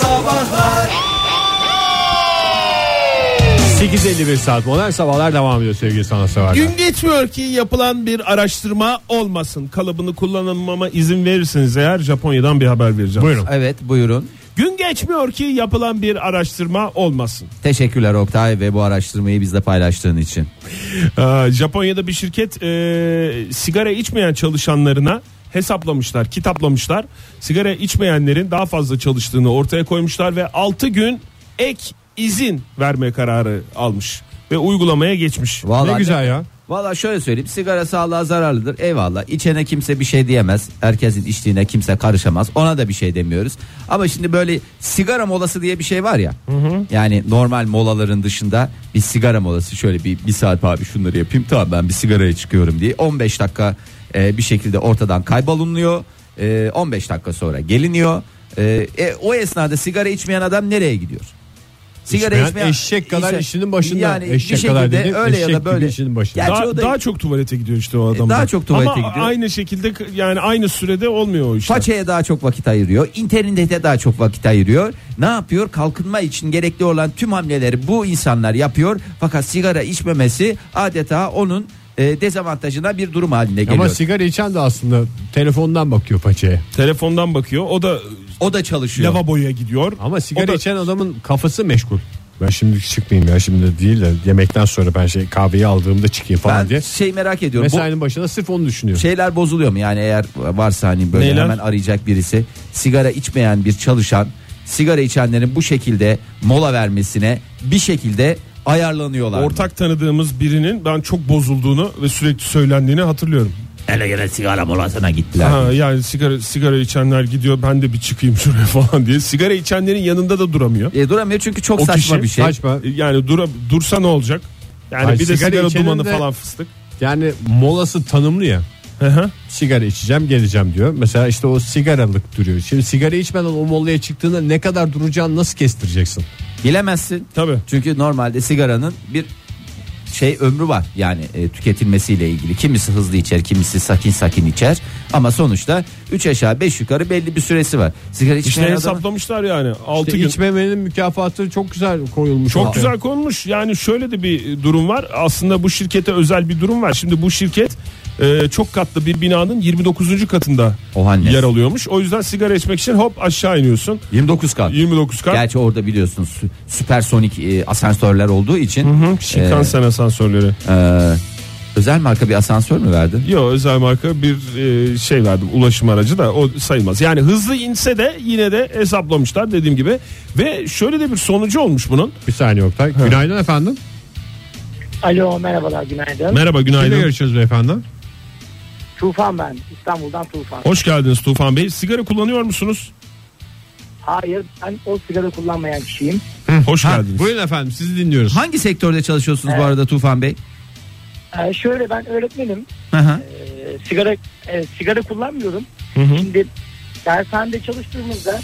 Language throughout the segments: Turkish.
Sabahlar 8.51 saat modern sabahlar devam ediyor sevgili sanatseverler. Gün geçmiyor ki yapılan bir araştırma olmasın. Kalıbını kullanmama izin verirseniz eğer Japonya'dan bir haber vereceğim. Buyurun. Evet buyurun. Gün geçmiyor ki yapılan bir araştırma olmasın. Teşekkürler Oktay ve bu araştırmayı bizle paylaştığın için. Ee, Japonya'da bir şirket e, sigara içmeyen çalışanlarına hesaplamışlar, kitaplamışlar. Sigara içmeyenlerin daha fazla çalıştığını ortaya koymuşlar ve 6 gün ek izin verme kararı almış ve uygulamaya geçmiş. Vallahi Ne güzel ya. Valla şöyle söyleyeyim sigara sağlığa zararlıdır. Eyvallah içene kimse bir şey diyemez. Herkesin içtiğine kimse karışamaz. Ona da bir şey demiyoruz. Ama şimdi böyle sigara molası diye bir şey var ya yani normal molaların dışında bir sigara molası. Şöyle bir, bir saat abi şunları yapayım. Tamam ben bir sigaraya çıkıyorum diye. 15 dakika e, bir şekilde ortadan kaybolunuyor E, 15 dakika sonra geliniyor E, e, o esnada sigara içmeyen adam nereye gidiyor? İçmeyen eşek kadar işinin başında. Yani Eşek bir kadar şekilde dediğim öyle ya eşek da gibi böyle. işinin başında. Gerçi Daha, da- daha çok tuvalete gidiyor işte o adam. daha çok tuvalete Ama gidiyor. aynı şekilde yani aynı sürede olmuyor o işler. Façaya daha çok vakit ayırıyor. İnternete daha çok vakit ayırıyor. Ne yapıyor? Kalkınma için gerekli olan tüm hamleleri bu insanlar yapıyor. Fakat sigara içmemesi adeta onun e, dezavantajına bir durum haline geliyor. Ama sigara içen de aslında telefondan bakıyor paçaya. Telefondan bakıyor. O da o da çalışıyor. lavaboya gidiyor. Ama sigara O da- içen adamın kafası meşgul. Ben şimdi çıkmayayım ya şimdi değil de yemekten sonra ben şey kahveyi aldığımda çıkayım falan ben diye. şey merak ediyorum. Bu Mesainin başında sırf onu düşünüyor. şeyler bozuluyor mu? Yani eğer varsa hani böyle Neyler? hemen arayacak birisi sigara içmeyen bir çalışan sigara içenlerin bu şekilde mola vermesine bir şekilde ayarlanıyorlar. mı? Ortak tanıdığımız birinin ben çok bozulduğunu ve sürekli söylendiğini hatırlıyorum. Hele gele sigara molasına gittiler. Ha, yani sigara sigara içenler gidiyor ben de bir çıkayım şuraya falan diye. Sigara içenlerin yanında da duramıyor. E, duramıyor çünkü çok O saçma kişi bir şey. Saçma. Yani dura, dursa ne olacak? Yani Hayır, bir de sigara sigara, içenin dumanı de- falan fıstık. Yani molası tanımlı ya. Sigara içeceğim geleceğim diyor. Mesela işte o sigaralık duruyor. Şimdi sigara içmeden o molaya çıktığında ne kadar duracağını nasıl kestireceksin? Bilemezsin. Tabii. Çünkü normalde sigaranın bir şey ömrü var yani e, tüketilmesiyle ilgili. Kimisi hızlı içer, kimisi sakin sakin içer ama sonuçta 3 aşağı 5 yukarı belli bir süresi var. Sigara İşte içmeyen adamın- hesaplamışlar yani. 6 İşte gün. içmemenin mükafatı çok güzel koyulmuş. Çok ortaya. güzel konmuş. Yani şöyle de bir durum var. Aslında bu şirkete özel bir durum var. Şimdi bu şirket e, çok katlı bir binanın 29. katında O halde. yer alıyormuş. O yüzden sigara içmek için hop aşağı iniyorsun. 29 kat. 29 kat. Gerçi orada biliyorsunuz sü- süpersonik e, asansörler olduğu için Hı, Shinkansen asansörleri. e, özel marka bir asansör mü verdin? Yok özel marka bir e, şey verdim ulaşım aracı da o sayılmaz. Yani hızlı inse de yine de hesaplamışlar dediğim gibi. Ve şöyle de bir sonucu olmuş bunun. Bir saniye Oktay. Günaydın efendim. Alo merhabalar günaydın. Merhaba Kimle günaydın. görüşüyoruz beyefendi? Tufan ben İstanbul'dan Tufan. Hoş geldiniz Tufan Bey. Sigara kullanıyor musunuz? Hayır ben o sigara kullanmayan kişiyim. Hoş Ha, geldiniz. buyurun efendim sizi dinliyoruz. Hangi sektörde çalışıyorsunuz bu arada Tufan Bey? Ee, şöyle ben öğretmenim. Hı hı. Ee, sigara e, sigara kullanmıyorum. Hı hı. Şimdi dershanede çalıştığımızda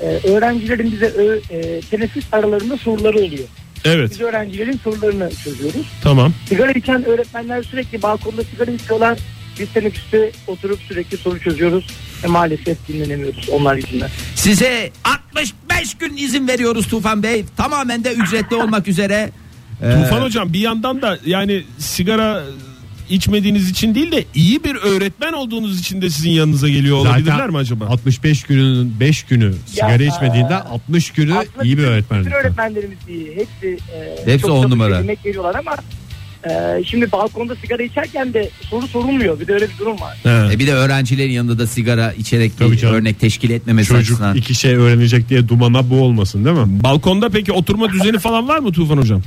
e, öğrencilerin bize ö, e, teneffüs aralarında soruları oluyor. Evet Biz öğrencilerin sorularını çözüyoruz. tamam. Sigara içen öğretmenler sürekli balkonda sigara içiyorlar. Biz teneffüste oturup sürekli soru çözüyoruz. E, maalesef dinlenemiyoruz onlar yüzünden. Size 65 gün izin veriyoruz Tufan Bey. Tamamen de ücretli olmak üzere. Ee, Tufan hocam bir yandan da yani sigara içmediğiniz için değil de iyi bir öğretmen olduğunuz için de sizin yanınıza geliyor olabilirler Zaten mi acaba? 65 gününün 5 günü sigara Ya, içmediğinde e, 60 günü Aslında iyi bir öğretmen. Bütün öğretmenlerimiz iyi. Hepsi, e, Hepsi çok on numara. Emek veriyorlar ama e, şimdi balkonda sigara içerken de soru sorulmuyor. Bir de öyle bir durum var. He. E bir de öğrencilerin yanında da sigara içerek Tabii bir canım. örnek teşkil etmemesi Çocuk açısından. iki şey öğrenecek diye dumana bu olmasın değil mi? Balkonda peki oturma düzeni falan var mı Tufan hocam?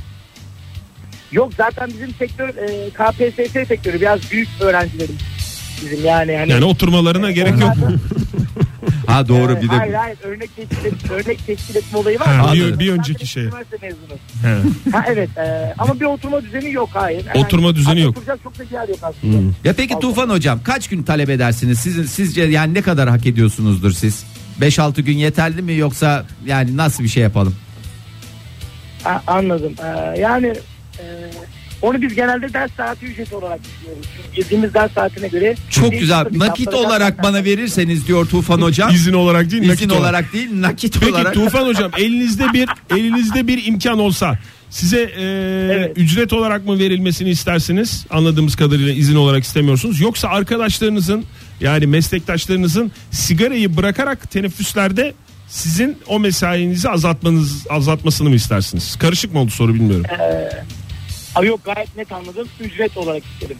Yok zaten bizim sektör e, KPSS sektörü biraz büyük öğrencilerimiz bizim yani. Hani, Yani oturmalarına gerek yok mu? Ha doğru e, bir de Hayır hayır örnek teşkil, et, örnek teşkil etme olayı var. Ha, bir- bir önceki şey. Üniversite mezunu. He. Ha, evet e, ama bir oturma düzeni yok hayır. Oturma düzeni yok. Oturacak çok da yer yok aslında. Ya peki Tufan hocam kaç gün talep edersiniz? Sizin sizce yani ne kadar hak ediyorsunuzdur siz? 5-6 gün yeterli mi yoksa yani nasıl bir şey yapalım? Ha, anladım. Ee, yani e, Onu biz genelde ders saati ücreti olarak düşünüyoruz. Çünkü girdiğimiz ders saatine göre Çok güzel. Nakit olarak bana verirseniz diyor Tufan hocam. İzin olarak değil İzin nakit olarak, olarak. değil nakit Peki olarak. Tufan hocam elinizde bir elinizde bir imkan olsa size e, Evet. ücret olarak mı verilmesini istersiniz? Anladığımız kadarıyla izin olarak istemiyorsunuz. Yoksa arkadaşlarınızın yani meslektaşlarınızın sigarayı bırakarak teneffüslerde sizin o mesainizi azaltmanız azaltmasını mı istersiniz? Karışık mı oldu soru bilmiyorum. Abi yok gayet net anladım. Ücret olarak isterim.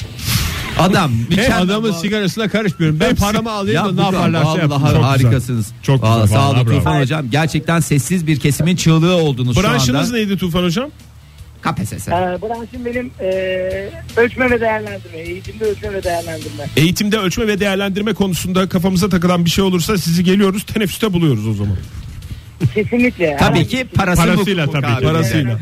Adam mükemmel. adamın sigarasına karışmıyorum. Ben Hepsi- paramı alayım da ne yaparlarsa vallahi yapsın. Çok harikasınız. Çok Vallahi güzel, Sağ olun vallahi bravo. Tufan hocam. Gerçekten sessiz bir kesimin çığlığı oldunuz şu Branşınız anda. neydi Tufan hocam? KPSS. Ee, branşım benim e, ölçme ve değerlendirme. Eğitimde ölçme ve değerlendirme. Eğitimde ölçme ve değerlendirme konusunda kafamıza takılan bir şey olursa sizi geliyoruz teneffüste buluyoruz o zaman. Kesinlikle. Tabii ki bir- parası Parasıyla bu- bu tabii ki. Parasıyla.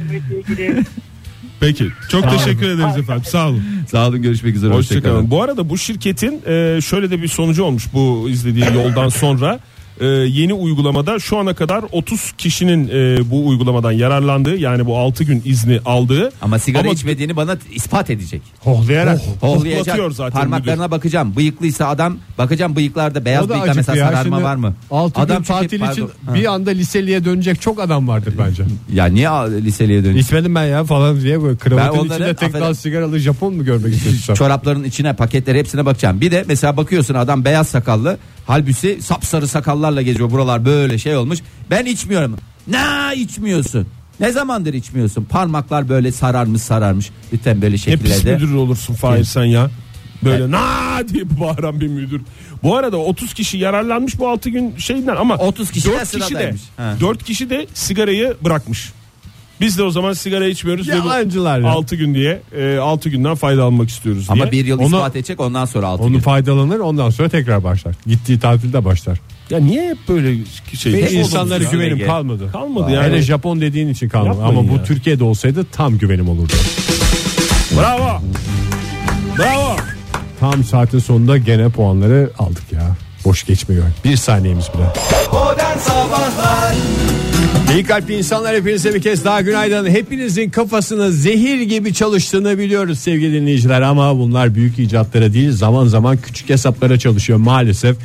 Peki. Çok teşekkür ederiz efendim. Sağ olun. Sağ olun görüşmek üzere. Hoşçakalın. Hoşçakalın. Bu arada bu şirketin e, şöyle de bir sonucu olmuş bu izlediği yoldan sonra. E, yeni uygulamada şu ana kadar 30 kişinin e, bu uygulamadan yararlandığı yani bu 6 gün izni aldığı Ama sigara Ama- içmediğini bana ispat edecek. Hohlayarak. Hohlayacak. Hoplatıyor zaten Parmaklarına bakacağım. Bıyıklıysa adam bakacağım bıyıklarda beyaz bıyıkta mesela ya. sararma Şimdi var mı? 6 adam gün tatil pardon. için Ha. bir anda liseliye dönecek çok adam vardır bence. Ya niye a- liseliye dönüyor? İçmedim ben ya falan diye böyle kravatın Ben onları- içinde tek dal sigaralı Japon mu görmek istiyorsun? Çorapların içine paketleri hepsine bakacağım. Bir de mesela bakıyorsun adam beyaz sakallı. Halbuki sapsarı sakallarla geziyor. Buralar böyle şey olmuş. Ben içmiyorum. Ne içmiyorsun? Ne zamandır içmiyorsun? Parmaklar böyle sararmış sararmış. Lütfen böyle şekillerde. müdür olursun Fahir Evet. sen ya. Böyle na diye bağıran bir müdür. Bu arada 30 kişi yararlanmış bu 6 gün şeyinden ama 30 kişi de 4 kişi de. Ha. 4 kişi de sigarayı bırakmış. Biz de o zaman sigara içmiyoruz ve bu Yalancılar ya. 6 gün diye 6 günden fayda almak istiyoruz diye. Ama bir yıl Onu- ispat edecek ondan sonra altı Onu gün. faydalanır ondan sonra tekrar başlar. Gittiği tatilde başlar. Ya niye hep böyle şey? Benim insanlara güvenim Ege. kalmadı. kalmadı Yani yani. Japon dediğin için kalmadı. Yapmayın Ama bu ya. Türkiye'de olsaydı tam güvenim olurdu. Bravo. Bravo. Tam saatin sonunda gene puanları aldık ya. Boş geçmiyor. Bir saniyemiz bile. İyi kalpli insanlar hepinize bir kez daha günaydın. Hepinizin kafasının zehir gibi çalıştığını biliyoruz sevgili dinleyiciler. Ama bunlar büyük icatlara değil zaman zaman küçük hesaplara çalışıyor maalesef.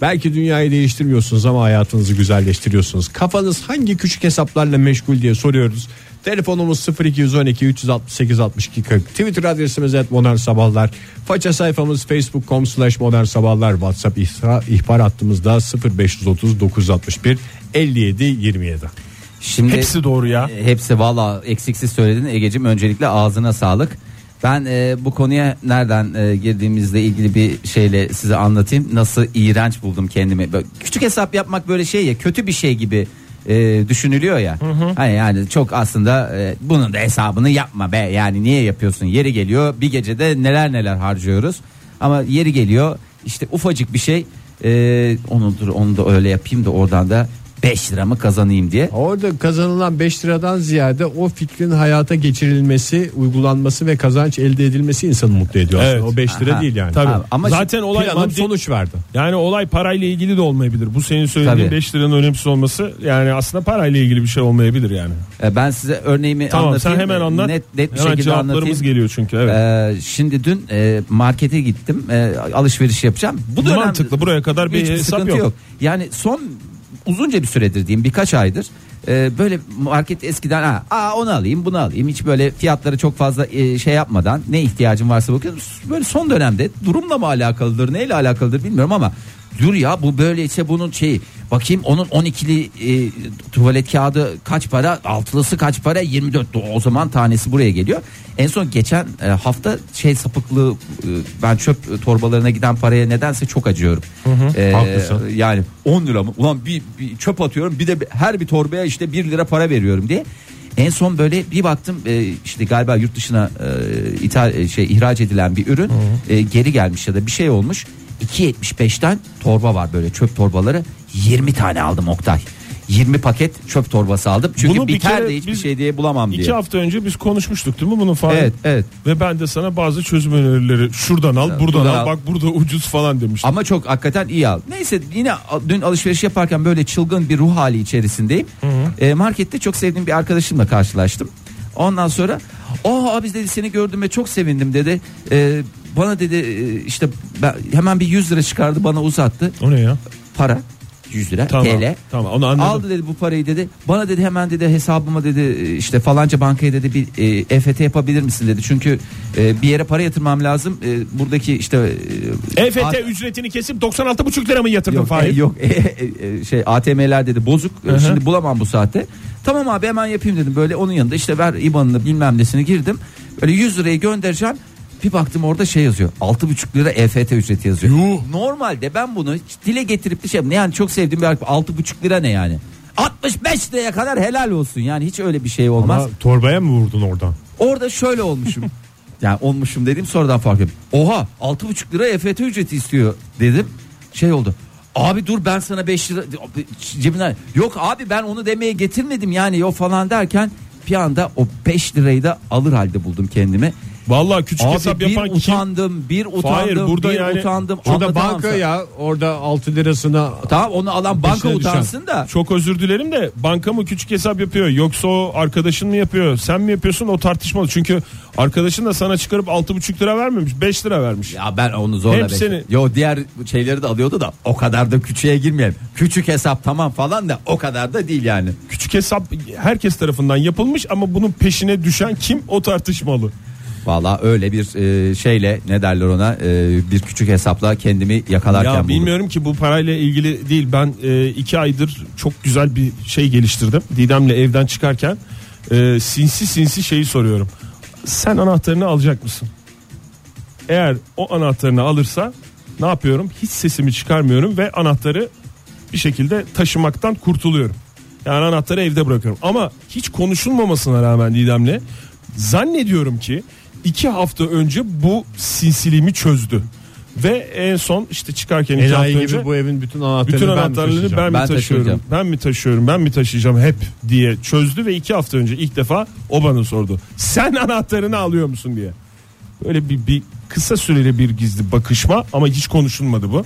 Belki dünyayı değiştirmiyorsunuz ama hayatınızı güzelleştiriyorsunuz. Kafanız hangi küçük hesaplarla meşgul diye soruyoruz. Telefonumuz 0212 368 62 40. Twitter adresimiz et modern sabahlar. Faça sayfamız facebook.com slash modern sabahlar. Whatsapp ihbar hattımızda 0530 961 57 27. Şimdi Hepsi doğru ya. E, Hepsi valla eksiksiz söyledin Egecim öncelikle ağzına sağlık. Ben e, bu konuya nereden e, girdiğimizle ilgili bir şeyle size anlatayım. Nasıl iğrenç buldum kendimi. Böyle küçük hesap yapmak böyle şey ya kötü bir şey gibi e, düşünülüyor ya. Hani yani çok aslında e, bunun da hesabını yapma be. Yani niye yapıyorsun? Yeri geliyor bir gecede neler neler harcıyoruz. Ama yeri geliyor işte ufacık bir şey. E, onu dur onu da öyle yapayım da oradan da 5 liramı kazanayım diye. Orada kazanılan 5 liradan ziyade o fikrin hayata geçirilmesi, uygulanması ve kazanç elde edilmesi insanı mutlu ediyor. aslında. Evet. O 5 lira Aha. değil yani. Tabii. Abi, ama Zaten olay Planım maddi, sonuç verdi. yani olay parayla ilgili de olmayabilir. Bu senin söylediğin Tabii. 5 liranın önemsiz olması yani aslında parayla ilgili bir şey olmayabilir yani. E, Ben size örneğimi Tamam anlatayım. sen hemen anlat. Net, net bir hemen şekilde anlatayım. geliyor çünkü evet. E, şimdi dün e, markete gittim. E, alışveriş yapacağım. Bu Bu dönem mantıklı buraya kadar bir hiçbir hesap sıkıntı yok. yok. Yani son uzunca bir süredir diyeyim birkaç aydır e, böyle market eskiden ha, aa onu alayım bunu alayım. Hiç böyle fiyatları çok fazla e, şey yapmadan ne ihtiyacım varsa bakıyorum. Böyle son dönemde durumla mı alakalıdır neyle alakalıdır bilmiyorum ama dur ya bu böyleyse bunun şeyi bakayım onun 12'li e, tuvalet kağıdı kaç para altılısı kaç para? 24 o zaman tanesi buraya geliyor. En son geçen e, hafta şey sapıklığı e, ben çöp torbalarına giden paraya nedense çok acıyorum. E, Haklısın. yani 10 lira mı? Ulan bir, bir çöp atıyorum bir de her bir torbaya işte 1 lira para veriyorum diye. En son böyle bir baktım e, işte galiba yurt dışına e, ithal e, şey ihraç edilen bir ürün e, geri gelmiş ya da bir şey olmuş. 2.75'ten torba var böyle çöp torbaları 20 tane aldım Oktay. 20 paket çöp torbası aldım. Çünkü Bunu bir biter kere de hiçbir biz şey diye bulamam diye. İki hafta önce biz konuşmuştuk değil mi bunun falan? Evet evet. Ve ben de sana bazı çözüm önerileri şuradan al buradan, buradan al, al. bak burada ucuz falan demiştim. Ama çok hakikaten iyi al. Neyse yine dün alışveriş yaparken böyle çılgın bir ruh hali içerisindeyim. E, markette çok sevdiğim bir arkadaşımla karşılaştım. Ondan sonra o abi dedi seni gördüm ve çok sevindim dedi. Ee, bana dedi e, işte ben, hemen bir 100 lira çıkardı bana uzattı. O ne ya? Para 100 lira Tamam. TL. Tamam onu anladım. Aldı dedi bu parayı dedi. Bana dedi hemen dedi hesabıma dedi işte falanca bankaya dedi bir e, EFT yapabilir misin dedi. Çünkü e, bir yere para yatırmam lazım. E, buradaki işte e, EFT A- ücretini kesip 96,5 lira mı yatırdın Yok, Fahir? e, yok e, e, e, şey ATM'ler dedi bozuk E, hı. şimdi bulamam bu saatte. Tamam abi hemen yapayım dedim böyle onun yanında işte ver IBAN'ını bilmem nesini girdim. Böyle 100 lirayı göndereceğim. Bir baktım orada şey yazıyor. 6,5 lira EFT ücreti yazıyor. Normalde ben bunu dile getirip de şey ne yani çok sevdiğim bir arkadaş 6,5 lira ne yani? 65 liraya kadar helal olsun yani hiç öyle bir şey olmaz. Ama torbaya mı vurdun oradan? Orada şöyle olmuşum. yani olmuşum dedim sonradan fark ettim. Oha 6,5 lira EFT ücreti istiyor dedim. Şey oldu. Abi dur ben sana 5 lira cebinden yok abi ben onu demeye getirmedim yani o falan derken bir anda o 5 lirayı da alır halde buldum kendimi. Vallahi küçük Abi hesap bir yapan kim? utandım, bir utandım, Hayır, burada bir yani utandım. Şurada Anlatamam banka sana. ya orada 6 lirasına Tamam onu alan banka Peşine düşen. utansın da. Çok özür dilerim de banka mı küçük hesap yapıyor yoksa o arkadaşın mı yapıyor sen mi yapıyorsun o tartışmalı. Çünkü arkadaşın da sana çıkarıp 6,5 lira vermemiş 5 lira vermiş. Ya ben onu zorla Hepsini- bekledim. Yo diğer şeyleri de alıyordu da o kadar da küçüğe girmeyelim. Küçük hesap tamam falan da o kadar da değil yani. Küçük hesap herkes tarafından yapılmış ama bunun peşine düşen kim o tartışmalı. Valla öyle bir e, şeyle ne derler ona e, bir küçük hesapla kendimi yakalarken Ya buldum. bilmiyorum ki bu parayla ilgili değil ben e, iki aydır çok güzel bir şey geliştirdim. Didem'le evden çıkarken e, sinsi sinsi şeyi soruyorum. Sen anahtarını alacak mısın? Eğer o anahtarını alırsa ne yapıyorum? Hiç sesimi çıkarmıyorum ve anahtarı bir şekilde taşımaktan kurtuluyorum. Yani anahtarı evde bırakıyorum. Ama hiç konuşulmamasına rağmen Didem'le zannediyorum ki iki hafta önce bu sinsiliğimi çözdü. Ve en son işte çıkarken iki hafta enayi önce gibi bu evin bütün anahtarını bütün anahtarlarını ben, mi Ben taşıyorum? taşıyacağım. Ben mi taşıyorum? Ben mi taşıyacağım hep diye çözdü ve iki hafta önce ilk defa o bana sordu. Sen anahtarını alıyor musun diye. Böyle bir, bir kısa süreli bir gizli bakışma ama hiç konuşulmadı bu.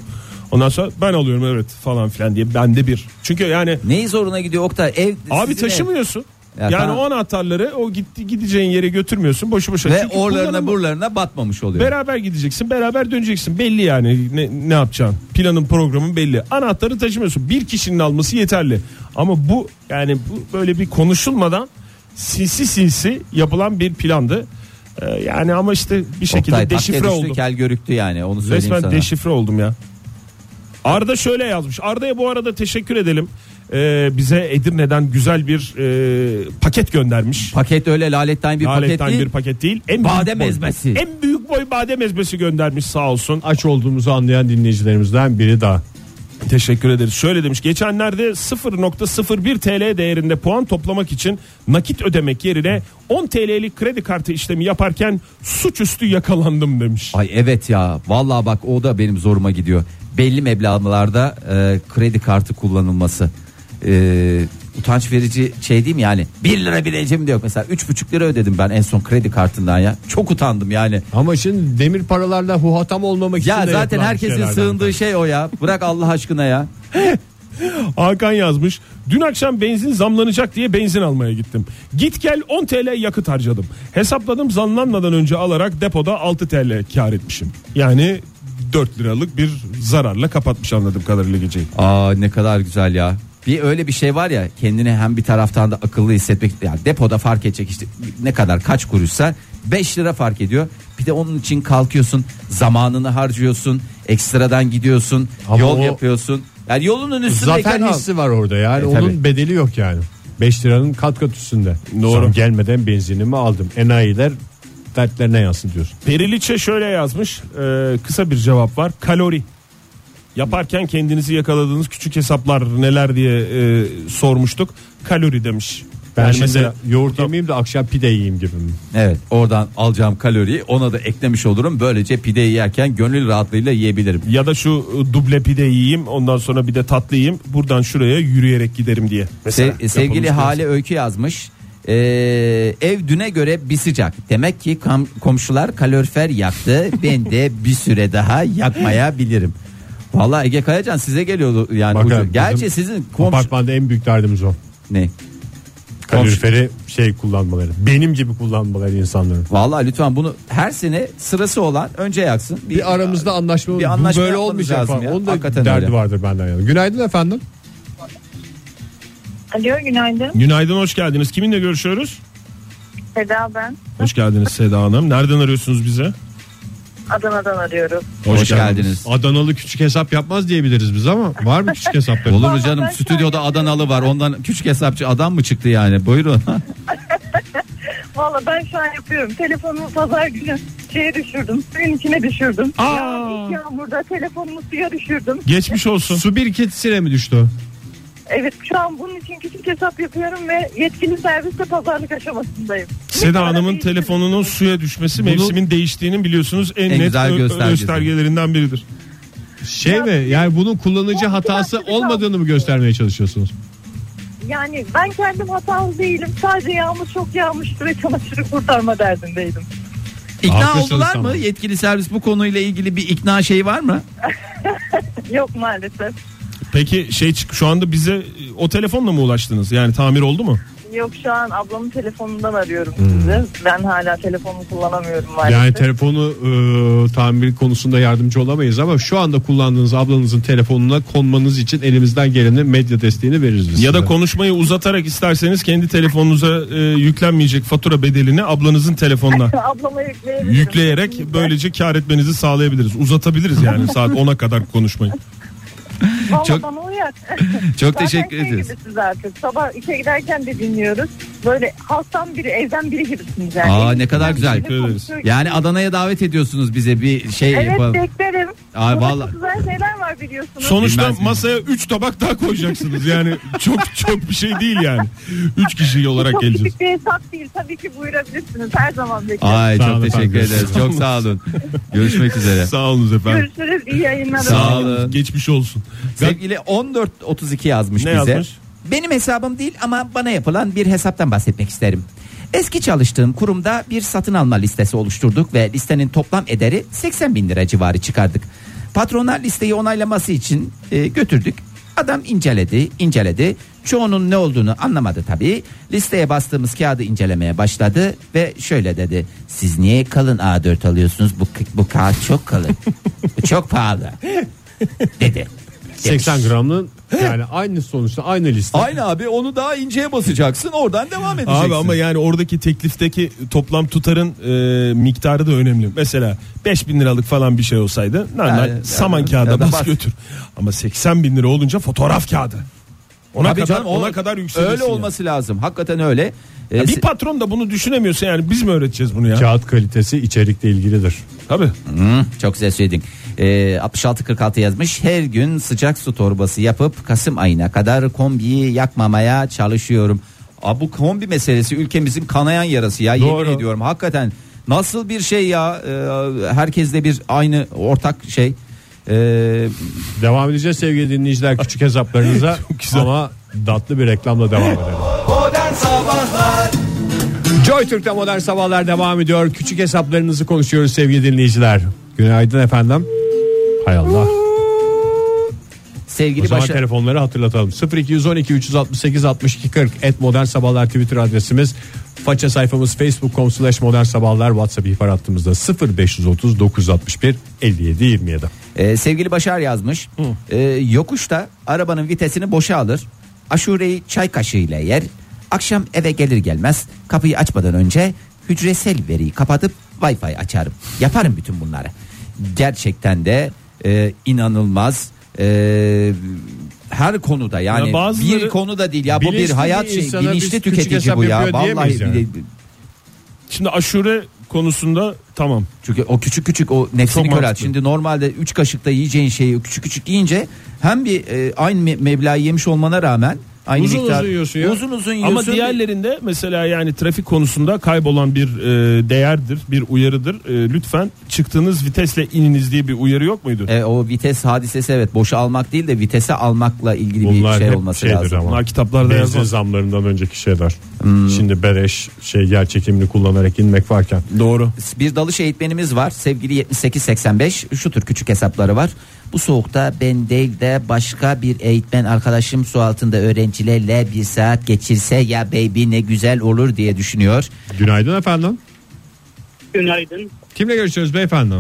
Ondan sonra ben alıyorum evet falan filan diye bende bir. Çünkü yani Neyi zoruna gidiyor Oktay? Ev, abi sizin ev. taşımıyorsun. Ya yani tamam. o anahtarları o gitti gideceğin yere götürmüyorsun boşu boşuna. Ve Çünkü oralarına buralarına batmamış oluyor. Beraber gideceksin beraber döneceksin. Belli yani ne, ne yapacaksın planın programın belli. Anahtarı taşımıyorsun. Bir kişinin alması yeterli. Ama bu yani bu böyle bir konuşulmadan sinsi sinsi yapılan bir plandı. Ee, yani ama işte bir şekilde Oktay, deşifre oldum. kel görüktü yani onu söyleyeyim resmen sana. deşifre oldum ya. Arda şöyle yazmış. Arda'ya bu arada teşekkür edelim Ee, bize Edirne'den güzel bir e, paket göndermiş Paket öyle laletten bir Laletten paket değil. bir paket değil en Badem büyük boy- ezmesi. en büyük boy badem ezmesi göndermiş sağ olsun Aç olduğumuzu anlayan dinleyicilerimizden biri daha. Teşekkür ederiz. Şöyle demiş. Geçenlerde 0.01 TL değerinde puan toplamak için nakit ödemek yerine 10 TL'lik kredi kartı işlemi yaparken suçüstü yakalandım demiş. Ay evet ya vallahi bak o da benim zoruma gidiyor. Belli meblağlarda e, kredi kartı kullanılması. E, utanç verici şey değil mi yani 1 lira bir ecem de yok mesela 3,5 lira ödedim ben en son kredi kartından ya çok utandım yani Ama şimdi demir paralarla huhatam olmamak ya için de zaten yapılan herkesin şeylerden. sığındığı şey o ya bırak Allah aşkına ya Hakan yazmış. Dün akşam benzin zamlanacak diye benzin almaya gittim. Git gel 10 TL yakıt harcadım. Hesapladım zamlanmadan önce alarak depoda 6 TL kar etmişim. Yani 4 liralık bir zararla kapatmış anladığım kadarıyla geceyi. Aa ne kadar güzel ya. Bir öyle bir şey var ya kendini hem bir taraftan da akıllı hissetmek yani depoda fark edecek işte ne kadar kaç kuruşsa 5 lira fark ediyor. Bir de onun için kalkıyorsun zamanını harcıyorsun ekstradan gidiyorsun Ama yol o- yapıyorsun. Yani yolunun üstündeyken Zafer al. hissi var orada yani E, onun tabii. bedeli yok yani. 5 liranın kat kat üstünde. Doğru. Zam gelmeden benzinimi aldım. Enayiler dertlerine yansın diyorsun. Periliçe şöyle yazmış. e, kısa bir cevap var. Kalori. Yaparken kendinizi yakaladığınız küçük hesaplar neler diye e, sormuştuk. Kalori demiş. Ben Yani şimdi mesela yoğurt yemeyeyim de akşam pide yiyeyim gibi mi? Evet oradan alacağım kaloriyi ona da eklemiş olurum. Böylece pideyi yerken gönül rahatlığıyla yiyebilirim. ya da şu e, duble pide yiyeyim ondan sonra bir de tatlı yiyeyim buradan şuraya yürüyerek giderim diye. Mesela Se- sevgili Hale Öykü yazmış. Ee, ev düne göre bir sıcak. Demek ki kam- komşular kalorifer yaktı. ben de bir süre daha yakmayabilirim. Vallahi Ege Kayacan size geliyordu yani. Bakın, ucu. bizim Gerçi sizin komşu Apartmanda en büyük derdimiz o. ne? Kaloriferi şey kullanmaları. Benim gibi kullanmaları insanların. Vallahi lütfen bunu her sene sırası olan önce yaksın. Bir aramızda anlaşma, bir bu anlaşma böyle yapmamız olmayacak lazım falan. ya. Onun da Hakikaten derdi öyle. vardır benden yana. Günaydın efendim. Alo günaydın. Günaydın hoş geldiniz. Kiminle görüşüyoruz? Seda ben. Hoş geldiniz Seda Hanım. Nereden arıyorsunuz bize? Adana'dan arıyorum. Hoş, geldiniz. Adanalı küçük hesap yapmaz diyebiliriz biz ama var mı küçük hesapları? Olur mu canım stüdyoda Adanalı var ondan küçük hesapçı adam mı çıktı yani buyurun. Valla ben şu an yapıyorum. Telefonumu pazar günü şeye düşürdüm. Suyun içine düşürdüm. Aa. Ya, ilk yağmurda telefonumu suya düşürdüm. Geçmiş olsun. Su birikintisine mi düştü? Evet şu an bunun için küçük hesap yapıyorum ve yetkili serviste pazarlık aşamasındayım. Seda Hanım'ın telefonunun suya düşmesi Bunu- mevsimin değiştiğinin biliyorsunuz en, En net güzel ö- göstergesi. göstergelerinden biridir. Şey Ya- mi yani bunun kullanıcı hatası olmadığını mı göstermeye çalışıyorsunuz? Yani ben kendim hatalı değilim. Sadece yağmur çok yağmıştı ve çamaşırı kurtarma derdindeydim. İkna Haklısınız oldular tamam. mı yetkili servis bu konuyla ilgili bir ikna şeyi var mı? Yok maalesef. Peki şey çık şu anda bize o telefonla mı ulaştınız? Yani tamir oldu mu? Yok şu an ablamın telefonundan arıyorum sizi. Ben hala telefonumu kullanamıyorum maalesef. Yani telefonu e, tamir konusunda yardımcı olamayız ama şu anda kullandığınız ablanızın telefonuna konmanız için elimizden geleni medya desteğini veririz biz. Ya da size. konuşmayı uzatarak isterseniz kendi telefonunuza e, yüklenmeyecek fatura bedelini ablanızın telefonuna yükleyerek böylece kar etmenizi sağlayabiliriz. Uzatabiliriz yani saat 10'a kadar konuşmayı. Vallahi Çok- bana uyar. Çok Zaten teşekkür şey ederiz. artık. Sabah işe giderken de dinliyoruz. Böyle halktan biri, evden biri gibisiniz yani. Aa, ne kadar güzel. Teşekkür ederiz. Yani Adana'ya davet ediyorsunuz bize bir şey Evet yapalım. beklerim. Ay, Burada vallahi. çok güzel şeyler var biliyorsunuz. Sonuçta Bilmez miyim? masaya 3 tabak daha koyacaksınız. Yani çok çok bir şey değil yani. 3 kişi olarak çok geleceğiz. küçük bir hesap değil. Tabii ki buyurabilirsiniz. Her zaman beklerim. Ay Sağ çok olun teşekkür efendim. ederiz. Çok sağ olun. Görüşmek üzere. Sağ olunuz efendim. Görüşürüz. iyi yayınlar. Sağ olun. Geçmiş olsun. Sevgili 1432 yazmış Ne bize. yazmış? Benim hesabım değil ama bana yapılan bir hesaptan bahsetmek isterim. Eski çalıştığım kurumda bir satın alma listesi oluşturduk ve listenin toplam ederi 80 bin lira civarı çıkardık. Patronlar listeyi onaylaması için e, götürdük. Adam inceledi, inceledi. Çoğunun ne olduğunu anlamadı tabii. Listeye bastığımız kağıdı incelemeye başladı ve şöyle dedi. Siz niye kalın A4 alıyorsunuz? Bu, bu kağıt çok kalın. bu çok pahalı. Dedi. 80 gramın yani aynı sonuçta aynı liste. Aynı abi onu daha inceye basacaksın oradan devam edeceksin. Abi ama yani oradaki teklifteki toplam tutarın e, miktarı da önemli. Mesela 5000 liralık falan bir şey olsaydı normal Yani- saman yani- kağıda bas bas. götür. Ama 80 bin lira olunca fotoğraf kağıdı. Ona Tabii kadar canım, o- ona kadar yükselirsin. Öyle yani. olması lazım. Hakikaten öyle. Ee, Ya bir se- patron da bunu düşünemiyorsa yani biz mi öğreteceğiz bunu ya? Kağıt kalitesi içerikle ilgilidir. Tabii. Hı, çok güzel söyledin. Ee, 6646 yazmış. Her gün sıcak su torbası yapıp Kasım ayına kadar kombiyi yakmamaya çalışıyorum. Aa, bu kombi meselesi ülkemizin kanayan yarası ya. Doğru. Yemin ediyorum hakikaten. Nasıl bir şey ya? Ee, herkeste bir aynı ortak şey. Ee, Devam edeceğiz sevgili dinleyiciler küçük hesaplarınıza ama tatlı bir reklamla devam edelim. Joy Türk'te modern sabahlar devam ediyor. Küçük hesaplarınızı konuşuyoruz sevgili dinleyiciler. Günaydın efendim. Hay Allah. O sevgili zaman Başar. telefonları hatırlatalım. 0212 368 62 40 et modern sabahlar Twitter adresimiz. Faça sayfamız facebook.com slash modern sabahlar WhatsApp ihbar hattımızda 0530 961 57 27. Ee, sevgili Başar yazmış. Ee, yokuşta arabanın vitesini boşa alır. Aşureyi çay kaşığıyla yer. Akşam eve gelir gelmez kapıyı açmadan önce hücresel veriyi kapatıp Wi-Fi açarım. Yaparım bütün bunları. Gerçekten de e, inanılmaz. e, her konuda yani Ya bazıları bir konuda değil ya bu bir bilinçli hayat bir şey insana bilinçli küçük tüketici hesap bu ya yapıyor vallahi diyemeyiz yani. bile- Şimdi aşure konusunda tamam. Çünkü o küçük küçük o nefsini Çok körelt. mantıklı. Şimdi normalde 3 kaşıkta yiyeceğin şeyi küçük küçük yiyince hem bir e, aynı me- meblağı yemiş olmana rağmen aynı Uzun miktar uzun yiyorsun ya. uzun uzun yiyorsun. Ama diğerlerinde mesela yani trafik konusunda kaybolan bir e, değerdir, bir uyarıdır. E, lütfen çıktığınız vitesle ininiz diye bir uyarı yok muydu? E, o vites hadisesi evet boşa almak değil de vitese almakla ilgili Bunlar bir şey hep olması şeydir lazım. ama. Bunlar kitaplarda Benzin yazmaz. zamlarından önceki şeyler. Şimdi beleş şey yer çekimini kullanarak inmek varken. Doğru. Bir dalış eğitmenimiz var sevgili 7885 şu tür küçük hesapları var. Bu soğukta ben değil de başka bir eğitmen arkadaşım su altında öğrencilerle bir saat geçirse ya baby ne güzel olur diye düşünüyor. Günaydın efendim. Günaydın. Kimle görüşüyoruz beyefendi?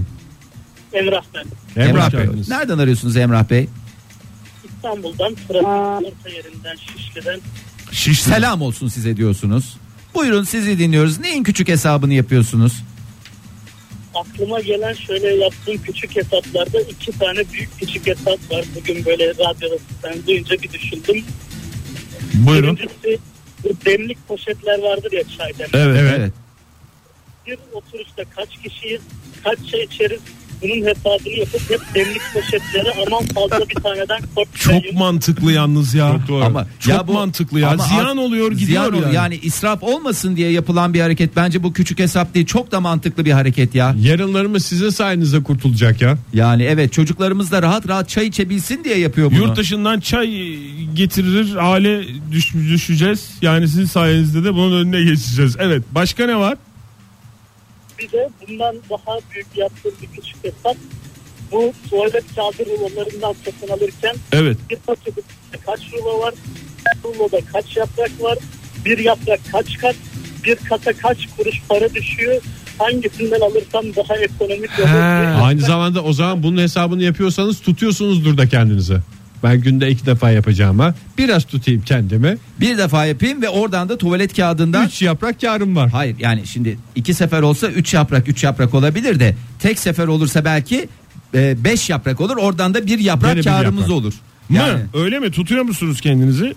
Emrah ben. Emrah, Bey. Bey. Nereden arıyorsunuz Emrah Bey? İstanbul'dan trafik orta yerinden Şişli'den Şiş Selam olsun size diyorsunuz. Buyurun sizi dinliyoruz. Neyin küçük hesabını yapıyorsunuz? aklıma gelen şöyle yaptığım küçük hesaplarda iki tane büyük küçük hesap var. Bugün böyle radyoda sen duyunca bir düşündüm. Buyurun. Birincisi bu demlik poşetler vardır ya çay demlik. Evet. Evet. Bir oturuşta kaç kişiyiz, kaç çay içeriz bunun hesabını yapıp hep demlik poşetleri aman fazla bir taneden korkmayın. Çok mantıklı yalnız ya. Çok doğru. Ama Çok mantıklı ya. ama Ziyan oluyor, gidiyor ziyan oluyor. yani. Yani israf olmasın diye yapılan bir hareket. Bence bu küçük hesap değil. Çok da mantıklı bir hareket ya. Yarınlarımız sizin sayenizde kurtulacak ya. Yani evet çocuklarımız da rahat rahat çay içebilsin diye yapıyor bunu. Yurt dışından çay getirir hale düş, düşeceğiz. Yani sizin sayenizde de bunun önüne geçeceğiz. Evet. Başka ne var? Bir de bundan daha büyük yaptığım bir küçük hesap. Bu tuvalet kağıdı rulolarından satın alırken Evet. bir pakette kaç rulo var? Ruloda kaç yaprak var? Bir yaprak kaç kat? Bir kata kaç kuruş para düşüyor? Hangisinden alırsam daha ekonomik olur? Aynı zamanda o zaman bunun hesabını yapıyorsanız tutuyorsunuzdur da kendinizi. Ben günde iki defa yapacağıma biraz tutayım kendimi. Bir defa yapayım ve oradan da tuvalet kağıdından Üç yaprak karım var. Hayır yani şimdi iki sefer olsa üç yaprak üç yaprak olabilir de tek sefer olursa belki e, beş yaprak olur oradan da bir yaprak Gene bir karımız yaprak. olur. Mı? Yani Öyle mi? Tutuyor musunuz kendinizi?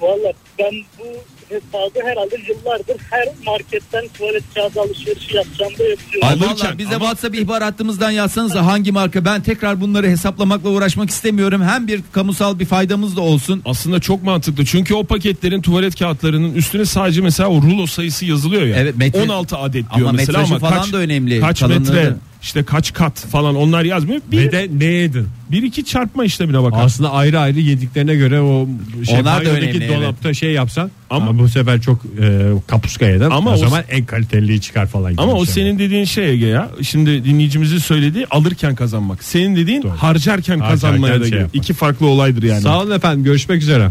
Valla ben bu hesabı herhalde yıllardır her marketten tuvalet kağıdı alışverişi yapacağımda yapıyorum. Ay vallahi bize ama- WhatsApp ihbar hattımızdan yazsanız hangi marka ben tekrar bunları hesaplamakla uğraşmak istemiyorum. Hem bir kamusal bir faydamız da olsun. Aslında çok mantıklı. Çünkü o paketlerin tuvalet kağıtlarının üstüne sadece mesela o rulo sayısı yazılıyor ya. Evet, metre- 16 adet diyor Ama mesela ama falan kaç, da önemli. Kaç Kalınlığı metre da- işte kaç kat falan onlar yazmıyor. Bir, Ve de ne yedin? bir iki çarpma işlemine bakar. Aslında ayrı ayrı yediklerine göre o şey Onlar da önemli, dolapta şey yapsan ama, Ama- bu sefer çok e, kapuska yedin. Ama o, o- zaman en kaliteliyi çıkar falan. Ama o şey senin dediğin şey Ege ya. Şimdi dinleyicimizin söylediği alırken kazanmak. Senin dediğin Doğru. harcarken Harcarken kazanmaya da şey. İki farklı olaydır yani. Sağ olun efendim görüşmek üzere.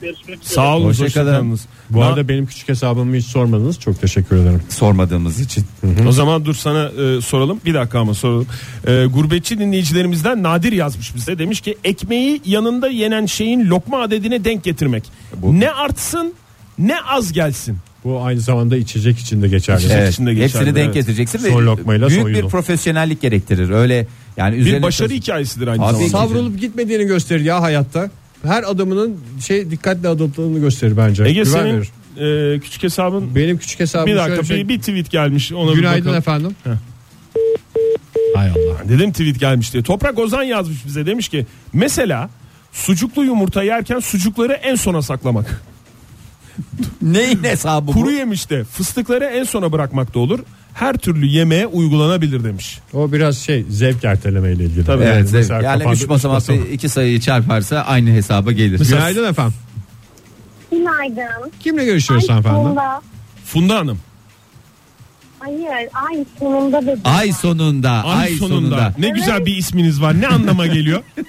Görüşmek üzere. Sağ olun. Hoşça hoşça kalın. kalınız. Bu Na- arada benim küçük hesabımı hiç sormadınız. Çok teşekkür ederim. Sormadığımız için. O zaman dur sana e, soralım. Bir dakika ama soralım. E, gurbetçi dinleyicilerimizden Nadir yazmış bize. Demiş ki ekmeği yanında yenen şeyin lokma adedine denk getirmek. Ne artsın ne az gelsin. Bu aynı zamanda içecek için de geçerli. Evet, içinde geçerli, hepsini denk evet. getireceksin ve Son lokmayla büyük son bir yudum. profesyonellik gerektirir. Öyle yani Bir üzerine başarı hikayesidir aynı Abi, zamanda. Savrulup gitmediğini gösterir ya hayatta. Her adımının şey dikkatli adımlarını gösterir bence. Ege Güven senin verir. e, küçük hesabın Benim küçük hesabım bir dakika şey- bir, bir tweet gelmiş ona bir Günaydın bakalım. efendim. Heh. Hay Allah. Dedim tweet gelmiş diye. Toprak Ozan yazmış bize demiş ki mesela sucuklu yumurta yerken sucukları en sona saklamak. Neyin hesabı Kuru bu? yemişte fıstıkları en sona bırakmak da olur. Her türlü yemeğe uygulanabilir demiş. O biraz şey zevk ertelemeyle ilgili. Tabii. Evet, Yani zevk. mesela yani üç basamaklı basamak. iki sayıyı çarparsa aynı hesaba gelir. Günaydın efendim. Günaydın. Kimle görüşüyoruz Ay hanımefendi? sonunda. Funda Hanım. Hayır ay sonunda dedim. Ay sonunda, Ay, ay, sonunda. sonunda. Ne güzel bir isminiz var. Ne anlama geliyor?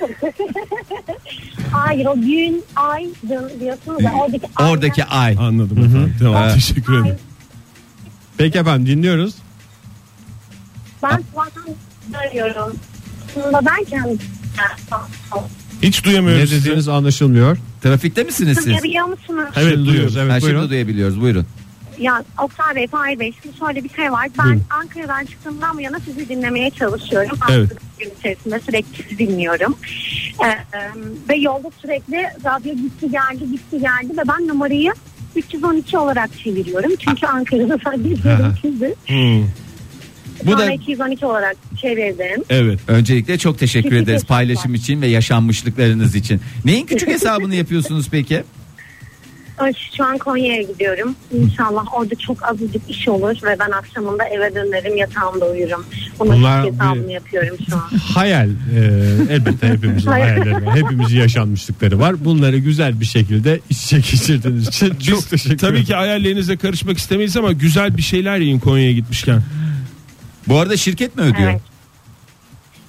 Hayır o gün aydın diyorsunuz da oradaki ay. Oradaki ay. Anladım efendim. Tamam teşekkür Ay, ederim. Peki efendim dinliyoruz. Ben zaten arıyorum. Sonunda derken Hiç Ne duyamıyoruz sizi. dediğiniz anlaşılmıyor. Trafikte misiniz siz? Duyabiliyor musunuz? Evet Şimdi duyuyoruz. Evet Ha, şimdi buyurun. duyabiliyoruz. Buyurun. Ya Oktay Bey, Fahir Bey şimdi şöyle bir şey var. Ben Buyurun. Ankara'dan çıktığımdan bu yana sizi dinlemeye çalışıyorum. Evet. Hafta gün içerisinde sürekli sizi dinliyorum. Ee, e, ve yolda sürekli radyo gitti geldi gitti geldi ve ben numarayı 312 olarak çeviriyorum. Çünkü Ankara'da zannediyorum sizi. Hmm, Bu Sonra da 212 olarak çevirdim. Evet. öncelikle çok teşekkür Teşekkür ederiz paylaşım için ve yaşanmışlıklarınız için. Neyin küçük hesabını yapıyorsunuz peki? Şu an Konya'ya gidiyorum. İnşallah orada çok azıcık iş olur ve ben akşamında eve dönerim yatağımda uyurum. Bunun Bunlar hesabını bir- yapıyorum şu an. Hayal e, elbette hepimizin Hayal. hayalleri var. Hepimizin yaşanmışlıkları var. Bunları güzel bir şekilde iç içe geçirdiğiniz için çok teşekkür Tabii ederim. ki hayallerinizle karışmak istemeyiz ama güzel bir şeyler yiyin Konya'ya gitmişken. Bu arada şirket mi ödüyor? Evet.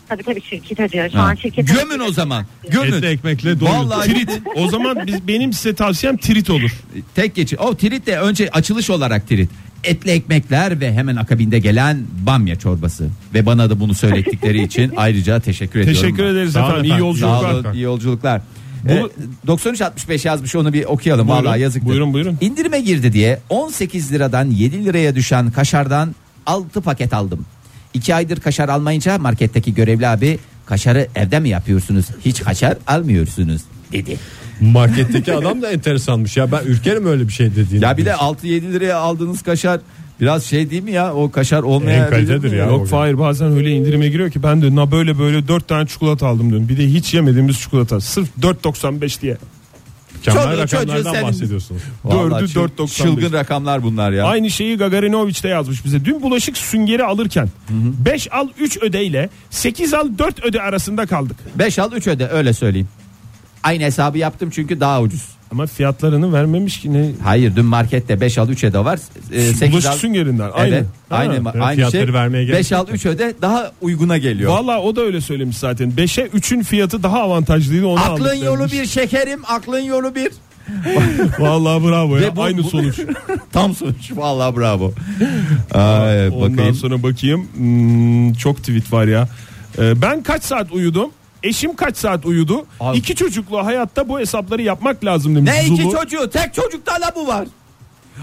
Tabii tabii şirket ödüyor. Şu Ha. an şirket Gömün o zaman. Gömün. Etli ekmekle doyun. Vallahi Trit. O zaman biz, benim size tavsiyem trit olur. Tek geçi. O trit de önce açılış olarak trit. Etli ekmekler ve hemen akabinde gelen bamya çorbası. Ve bana da bunu söylettikleri için ayrıca teşekkür ediyorum. Teşekkür ederiz Sağ olun efendim. İyi efendim. Sağ yolculuklar. olun, iyi yolculuklar. Bu- Ee, 9365 yazmış onu bir okuyalım. Buyurun, Vallahi yazık. buyurun, buyurun. İndirime girdi diye 18 liradan 7 liraya düşen kaşardan 6 paket aldım. 2 aydır kaşar almayınca marketteki görevli abi kaşarı evde mi yapıyorsunuz? Hiç kaşar almıyorsunuz dedi. Marketteki adam da enteresanmış ya. Ben ürkerim öyle bir şey dediğinde. Ya bir de 6-7 liraya aldığınız kaşar biraz şey değil mi ya? O kaşar olmayan En kalitedir ya. Yok Fahir bazen öyle indirime giriyor ki ben de na böyle böyle 4 tane çikolata aldım diyorum. Bir de hiç yemediğimiz çikolata. Sırf 4.95 diye. Mükemmel Çocuğu- rakamlardan çocuğu bahsediyorsunuz. Vallahi Dördü çıl- 4.95. Çılgın rakamlar bunlar ya. Aynı şeyi Gagarinovic de yazmış bize. Dün bulaşık süngeri alırken 5 al 3 ödeyle 8 al 4 öde arasında kaldık. 5 al 3 öde öyle söyleyeyim. Aynı hesabı yaptım çünkü daha ucuz. Ama fiyatlarını vermemiş ki ne? Hayır dün markette 5 al 3 öde var. E, sekiz Bulaşık al- süngerinden. Aynı. Evet, Ha. aynı, evet, aynı fiyatları şey. vermeye gerek 5 al yok. 3 öde daha uyguna geliyor. Valla o da öyle söylemiş zaten. 5'e 3'ün fiyatı daha avantajlıydı onu Aklın yolu demiş. bir şekerim, aklın yolu bir. Vallahi bravo ya. Ve bu- Aynı bu- sonuç. Tam sonuç. Vallahi bravo. Ay, Ondan bakayım. sonra bakayım. Hmm, çok tweet var ya. Ee, ben kaç saat uyudum? Eşim kaç saat uyudu? Abi- İki çocuklu hayatta bu hesapları yapmak lazım demiş. Ne iki Zulu. çocuğu? Tek çocukta da bu var.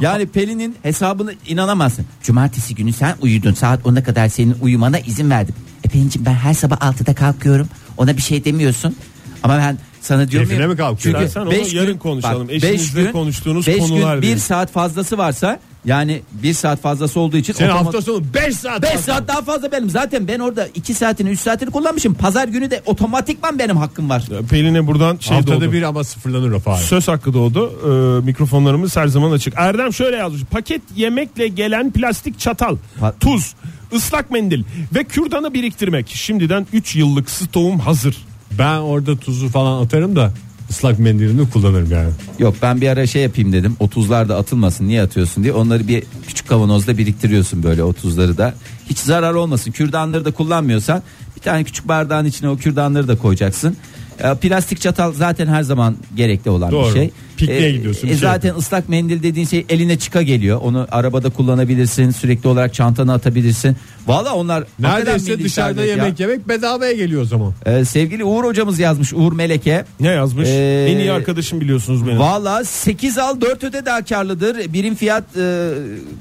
Yani Pelin'in hesabını inanamazsın. Cumartesi günü sen uyudun. Saat 10'a kadar senin uyumana izin verdim. E Pelin'ciğim ben her sabah 6'da kalkıyorum. Ona bir şey demiyorsun. Ama ben sana diyorum Keyfine ya. mi kalkıyor? Sen onu beş yarın konuşalım. beş Eşinizle konuştuğunuz beş konular gün diye. bir saat fazlası varsa yani bir saat fazlası olduğu için Senin otomat- hafta sonu 5 saat. 5 var. saat daha fazla benim. Zaten ben orada 2 saatini 3 saatini kullanmışım. Pazar günü de otomatikman benim hakkım var. Pelin'e buradan şey Haftada doğdu. bir ama sıfırlanır o fare. Söz hakkı doğdu. Ee, mikrofonlarımız her zaman açık. Erdem şöyle yazmış. Paket yemekle gelen plastik çatal, Pa- tuz, ıslak mendil ve kürdanı biriktirmek. Şimdiden 3 yıllık stoğum hazır. Ben orada tuzu falan atarım da ıslak mendilini kullanırım yani. Yok ben bir ara şey yapayım dedim. O tuzlar da atılmasın. Niye atıyorsun diye. Onları bir küçük kavanozda biriktiriyorsun böyle o tuzları da. Hiç zarar olmasın. Kürdanları da kullanmıyorsan bir tane küçük bardağın içine o kürdanları da koyacaksın. E, Plastik çatal zaten her zaman gerekli olan Doğru. bir şey. Pikniğe gidiyorsun, şey zaten yapıyorsun. ıslak mendil dediğin şey eline çıka geliyor. Onu arabada kullanabilirsin. Sürekli olarak çantana atabilirsin. Valla onlar Neredeyse dışarıda servet ya. yemek yemek bedavaya geliyor o zaman. E, sevgili Uğur hocamız yazmış. Uğur Meleke. Ne yazmış? Ee, en iyi arkadaşım biliyorsunuz benim. Valla 8 al 4 öde daha karlıdır. Birim fiyat e,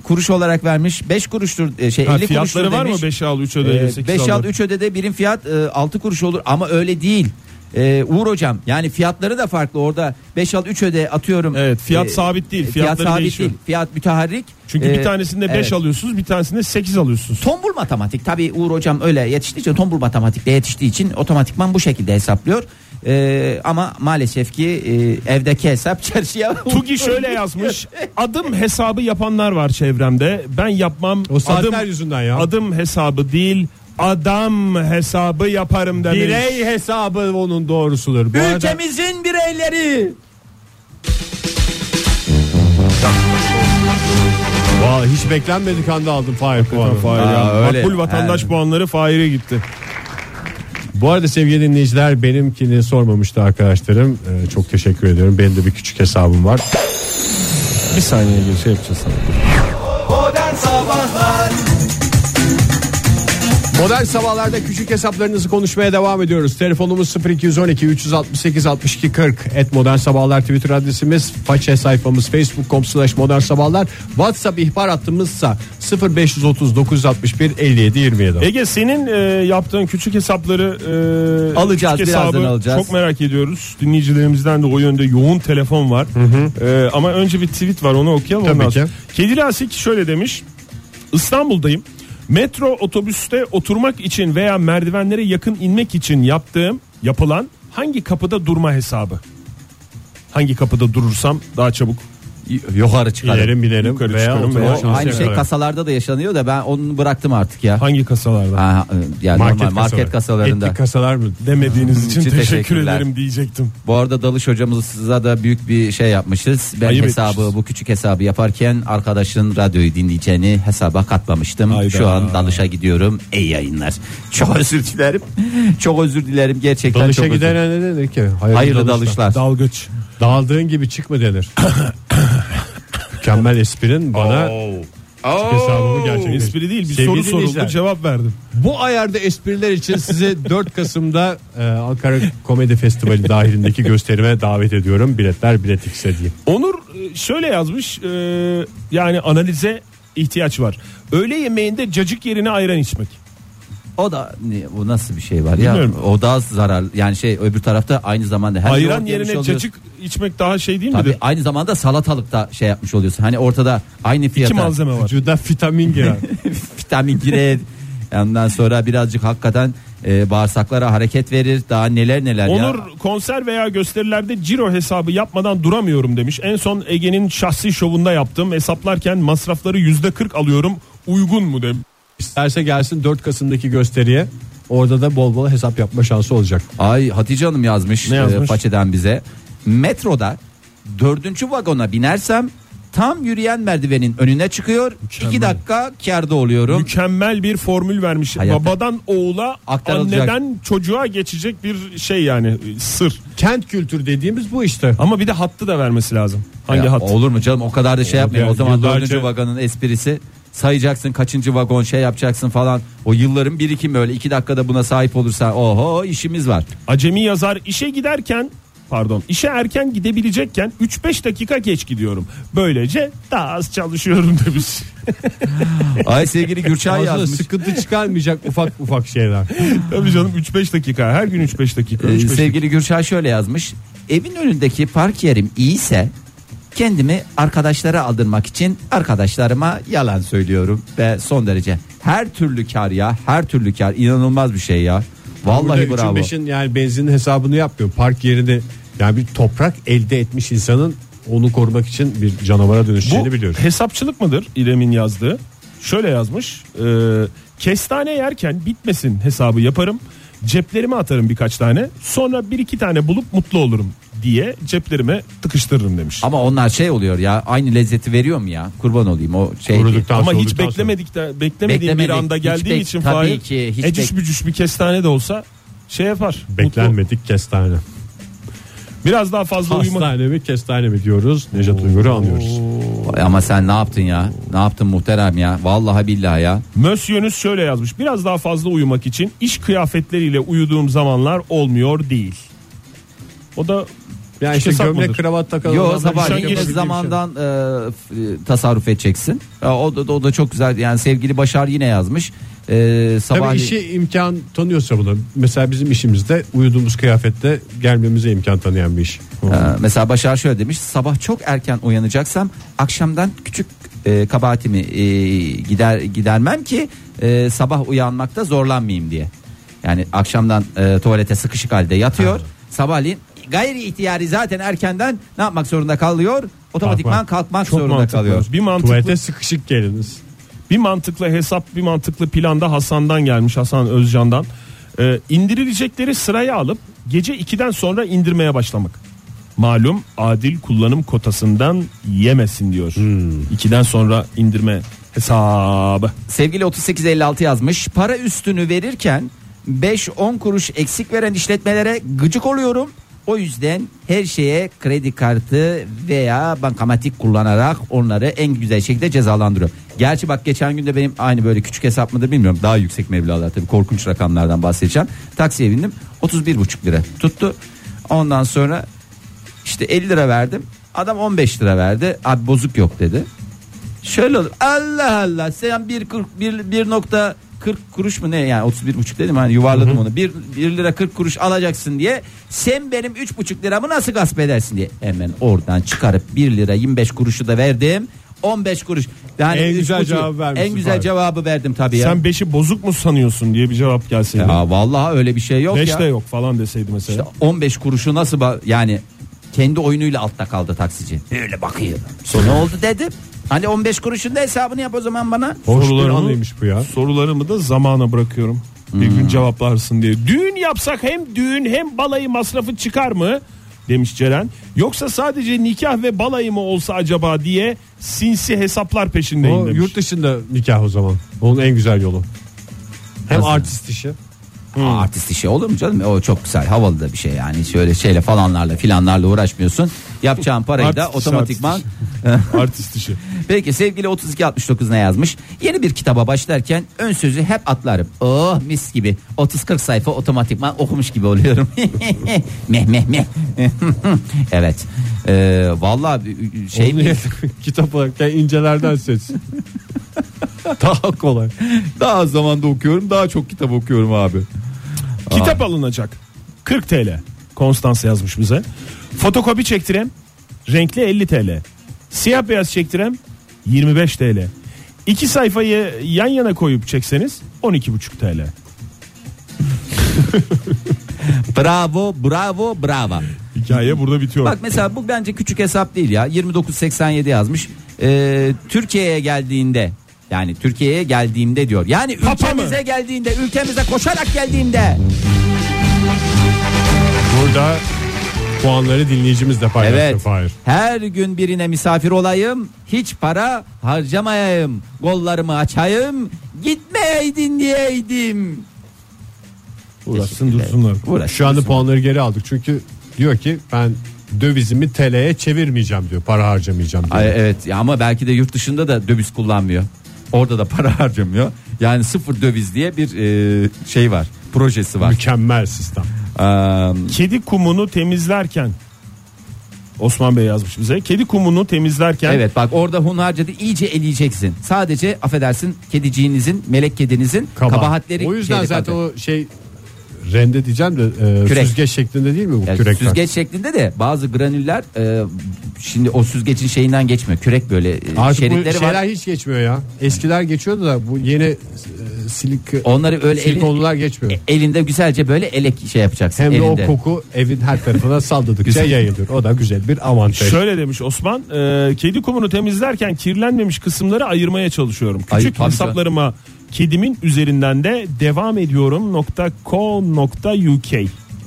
kuruş olarak vermiş. 5 kuruştur e, şey Ha, 50 kuruştur fiyatları var mı demiş. 5 al 3 öde 8 5 al al 3 ödede birim fiyat e, 6 kuruş olur ama öyle değil. E, Uğur hocam yani fiyatları da farklı orada 5 al 3 öde atıyorum. Evet, fiyat sabit değil, Fiyat fiyatları sabit değişiyor. değil. Fiyat müteharrik. Çünkü E, bir tanesinde 5 evet. alıyorsunuz, bir tanesinde 8 alıyorsunuz. Tombul matematik tabii Uğur hocam öyle yetiştiği için tombul matematikle yetiştiği için otomatikman bu şekilde hesaplıyor. E, ama maalesef ki e, evdeki hesap çarşıya Tugi şöyle yazmış. Adım hesabı yapanlar var çevremde. Ben yapmam. O saatler adım, yüzünden ya. Adım hesabı değil. Adam hesabı yaparım demiş. Birey hesabı onun doğrusudur. Bu arada Ülkemizin bireyleri. Vallahi hiç beklenmedik anda aldım Fahir puanı. Fahir ya. Makbul vatandaş Ha. puanları Fahir'e gitti. Bu arada sevgili dinleyiciler benimkini sormamıştı arkadaşlarım. Ee, çok teşekkür ediyorum. Benim de bir küçük hesabım var. Bir saniye bir şey yapacağız sana. Modern sabahlarda küçük hesaplarınızı konuşmaya devam ediyoruz. Telefonumuz 0212 368 62 40. Et modern sabahlar Twitter adresimiz. Faça sayfamız facebook.com slash modern sabahlar. WhatsApp ihbar hattımızsa 0530 961 57 27. Ege senin e, yaptığın küçük hesapları e, Alacağız, küçük birazdan alacağız. Çok merak ediyoruz. Dinleyicilerimizden de o yönde yoğun telefon var. E, ama önce bir tweet var onu okuyalım. Tabii ondan ki. sonra. Kedili Asik şöyle demiş. İstanbul'dayım. Metro otobüste oturmak için veya merdivenlere yakın inmek için yaptığım yapılan hangi kapıda durma hesabı? Hangi kapıda durursam daha çabuk yukarı çıkarım. İnerim binerim Yukarı veya çıkarım veya- Aynı şey yakalarım. kasalarda da yaşanıyor da ben onu bıraktım artık ya. Hangi kasalarda? Ha, yani Market, normal market kasaları. kasalarında. Etli kasalar mı? Demediğiniz için için teşekkür ederim diyecektim. Bu arada dalış hocamıza da büyük bir şey yapmışız. Ben Ayıp hesabı etmişiz. bu küçük hesabı yaparken arkadaşın radyoyu dinleyeceğini hesaba katmamıştım. Hayda. Şu an dalışa gidiyorum. İyi yayınlar. Çok özür dilerim. Çok özür dilerim gerçekten Dalışa çok özür gidene ne denir ki? Hayırlı, Hayırlı dalışlar. dalışlar. Dalgıç. Dağıldığın gibi çıkma denir. Mükemmel esprin bana küçük hesabımı gerçekleştirdi. Espri değil bir Sevgili soru soruldu dinleyiciler, cevap verdim. Bu ayarda espriler için sizi 4 Kasım'da e, Ankara Komedi Festivali dahilindeki gösterime davet ediyorum. Biletler Bilet X'e diye. Onur e, şöyle yazmış e, yani analize ihtiyaç var. Öğle yemeğinde cacık yerine ayran içmek. O da ne, bu nasıl bir şey var ya? Bilmiyorum. O da zarar. Yani şey öbür tarafta aynı zamanda hem ayran yerine oluyorsun. cacık içmek daha şey değil Tabii midir? aynı zamanda salatalıkta şey yapmış oluyorsun. Hani ortada aynı İki fiyata malzeme var. Vücuda vitamin girer. vitamin girer. Ondan sonra birazcık hakikaten e, bağırsaklara hareket verir. Daha neler neler Onur ya. konser veya gösterilerde ciro hesabı yapmadan duramıyorum demiş. En son Ege'nin şahsi şovunda yaptım. Hesaplarken masrafları yüzde 40 alıyorum. Uygun mu demiş. İsterse gelsin 4 Kasım'daki gösteriye. Orada da bol bol hesap yapma şansı olacak. Ay Hatice Hanım yazmış, Ne yazmış? e, façeden bize. Metroda dördüncü vagona binersem tam yürüyen merdivenin önüne çıkıyor. iki dakika kârda oluyorum. Mükemmel bir formül vermiş. Hayatta- Babadan oğula, Aktarılacak. anneden çocuğa geçecek bir şey yani e, sır. Kent kültür dediğimiz bu işte. Ama bir de hattı da vermesi lazım. Hangi Ya, hat? Olur mu canım o kadar da şey yapmayın. O zaman yıllarca- dördüncü vagonun esprisi sayacaksın kaçıncı vagon şey yapacaksın falan. O yılların birikimi öyle iki dakikada buna sahip olursan oho işimiz var. Acemi yazar işe giderken pardon işe erken gidebilecekken 3-5 dakika geç gidiyorum. Böylece daha az çalışıyorum demiş. Ay sevgili Gürçay yazmış. sıkıntı çıkarmayacak ufak ufak şeyler. Tabii canım 3-5 dakika her gün 3-5 dakika. Ee, 3-5 dakika. sevgili Gürçay şöyle yazmış. Evin önündeki park yerim iyiyse kendimi arkadaşlara aldırmak için arkadaşlarıma yalan söylüyorum ve son derece her türlü kar ya her türlü kar inanılmaz bir şey ya. Vallahi Burada bravo. beşin yani benzinin hesabını yapmıyor. Park yerini yani bir toprak elde etmiş insanın onu korumak için bir canavara dönüşeceğini Bu biliyoruz. hesapçılık mıdır İrem'in yazdığı? Şöyle yazmış. E, kestane yerken bitmesin hesabı yaparım. Ceplerime atarım birkaç tane. Sonra bir iki tane bulup mutlu olurum diye ceplerime tıkıştırırım demiş. Ama onlar şey oluyor ya aynı lezzeti veriyor mu ya kurban olayım o şey. Kuruduktan Ama hiç soğuduktan beklemedik de beklemediğim bir anda hiç geldiği bek- için tabii Fahir, ki, hiç ecüş bek- bücüş bir kestane de olsa şey yapar. Mutlu. Beklenmedik kestane. Biraz daha fazla uyumak. Hastane mi kestane mi diyoruz. Nejat Uygur'u anlıyoruz. Ama sen ne yaptın ya? Ne yaptın muhterem ya? Vallahi billahi ya. Mösyönüz şöyle yazmış. Biraz daha fazla uyumak için iş kıyafetleriyle uyuduğum zamanlar olmuyor değil. O da Yani işte gömlek mıdır? kravat takalım. Yo adamlar sabah bir şey zamandan e, f- e, tasarruf edeceksin. E, o, da, o da çok güzel. Yani sevgili Başar yine yazmış. E, sabah Tabii işi imkan tanıyorsa buna. Mesela bizim işimizde uyuduğumuz kıyafette gelmemize imkan tanıyan bir iş. e, mesela Başar şöyle demiş. Sabah çok erken uyanacaksam akşamdan küçük e, kabahatimi e, gider gidermem ki e, sabah uyanmakta zorlanmayayım diye. Yani akşamdan e, tuvalete sıkışık halde yatıyor. Sabahleyin gayri ihtiyari zaten erkenden ne yapmak zorunda kalıyor? Otomatikman Kalkmak. kalkmak çok zorunda mantıklı. kalıyor. Bir mantıklı, Tuvalete sıkışık geliniz. bir mantıklı hesap, bir mantıklı planda Hasan'dan gelmiş Hasan Özcan'dan. Ee, indirilecekleri sıraya alıp gece 2'den sonra indirmeye başlamak. Malum adil kullanım kotasından yemesin diyor. 2'den sonra indirme hesabı. Sevgili 3856 yazmış. Para üstünü verirken 5-10 kuruş eksik veren işletmelere gıcık oluyorum. O yüzden her şeye kredi kartı veya bankamatik kullanarak onları en güzel şekilde cezalandırıyorum. Gerçi bak geçen günde benim aynı böyle küçük hesap mıdır bilmiyorum. Daha yüksek meblalar tabii korkunç rakamlardan bahsedeceğim. Taksiye bindim 31,5 lira tuttu. Ondan sonra işte 50 lira verdim. Adam 15 lira verdi. Abi bozuk yok dedi. Şöyle olur. Allah Allah sen 1 bir, bir nokta 40 kuruş mu ne yani 31 buçuk dedim hani yuvarladım onu 1, 1 lira 40 kuruş alacaksın diye sen benim 3,5 liramı nasıl gasp edersin diye hemen oradan çıkarıp 1 lira 25 kuruşu da verdim 15 kuruş yani En güzel buçuk- cevabı vermişsin en güzel Fahir. cevabı verdim tabii ya. Sen 5'i bozuk mu sanıyorsun diye bir cevap gelseydi. ya vallahi öyle bir şey yok 5 ya. de yok falan deseydi mesela. İşte 15 kuruşu nasıl yani Kendi oyunuyla altta kaldı taksici. Öyle bakıyor. Sonra ne oldu dedim. Hani 15 kuruşun da hesabını yap o zaman bana. Sorularımı- bu ya. Sorularımı da zamana bırakıyorum. Bir Hmm. gün cevaplarsın diye. Düğün yapsak hem düğün hem balayı masrafı çıkar mı? Demiş Ceren. Yoksa sadece nikah ve balayı mı olsa acaba diye sinsi hesaplar peşindeyim O demiş. yurt dışında nikah o zaman. Onun en güzel yolu. Hem Nasıl? artist işi. Aa, artist işi olur mu canım? O çok güzel havalı da bir şey yani. Şöyle şeyle falanlarla filanlarla uğraşmıyorsun. Yapacağın parayı da Artist işi, otomatikman. Artist işi. Peki sevgili 3269 ne yazmış? Yeni bir kitaba başlarken ön sözü hep atlarım. Oh mis gibi. 30-40 sayfa otomatikman okumuş gibi oluyorum. meh meh meh. evet. Ee, vallahi şey Onu mi? kitap okurken incelerden seç. Daha kolay. Daha az zamanda okuyorum daha çok kitap okuyorum abi. Kitap alınacak. 40 TL. Konstans yazmış bize. Fotokopi çektirem. Renkli 50 TL. Siyah beyaz çektirem. 25 TL. İki sayfayı yan yana koyup çekseniz 12,5 TL. Bravo bravo bravo. Hikaye burada bitiyor. Bak mesela bu bence küçük hesap değil ya. 2987 yazmış. Ee, Türkiye'ye geldiğinde yani Türkiye'ye geldiğimde diyor. Yani Papa ülkemize mı? geldiğinde, ülkemize koşarak geldiğimde. Burada puanları dinleyicimiz de paylaştı Evet. Fahir. Her gün birine misafir olayım, hiç para harcamayayım, kollarımı açayım, gitmeyeydin diyeydim. Uğraşsın dursunlar. Şu anda puanları geri aldık. Çünkü diyor ki ben dövizimi TL'ye çevirmeyeceğim diyor. Para harcamayacağım diyor. Ay, evet ya ama belki de yurt dışında da döviz kullanmıyor. Orada da para harcamıyor. Yani sıfır döviz diye bir e, şey var. Projesi var. Mükemmel sistem. Ee, Kedi kumunu temizlerken Osman Bey yazmış bize. Kedi kumunu temizlerken evet bak orada hunharca da iyice eleyeceksin. Sadece affedersin kediciğinizin, melek kedinizin Kaba. kabahatleri. O yüzden şeyde zaten kaldı. o şey rende diyeceğim de e, Kürek. süzgeç şeklinde değil mi bu Yani kürekler? süzgeç şeklinde de bazı granüller e, şimdi o süzgecin şeyinden geçmiyor. Kürek böyle e, Artık bu şeritleri şeyler var. hiç geçmiyor ya. Eskiler geçiyordu da bu yeni e, silik Onları öyle elin, silikonlular geçmiyor. e, elinde güzelce böyle elek şey yapacaksın. Hem de elinde. o koku evin her tarafına salladıkça yayılır. O da güzel bir avantaj. Şöyle demiş Osman, e, kedi kumunu temizlerken kirlenmemiş kısımları ayırmaya çalışıyorum. Küçük tabii hesaplarıma kedimin üzerinden de devam ediyorum.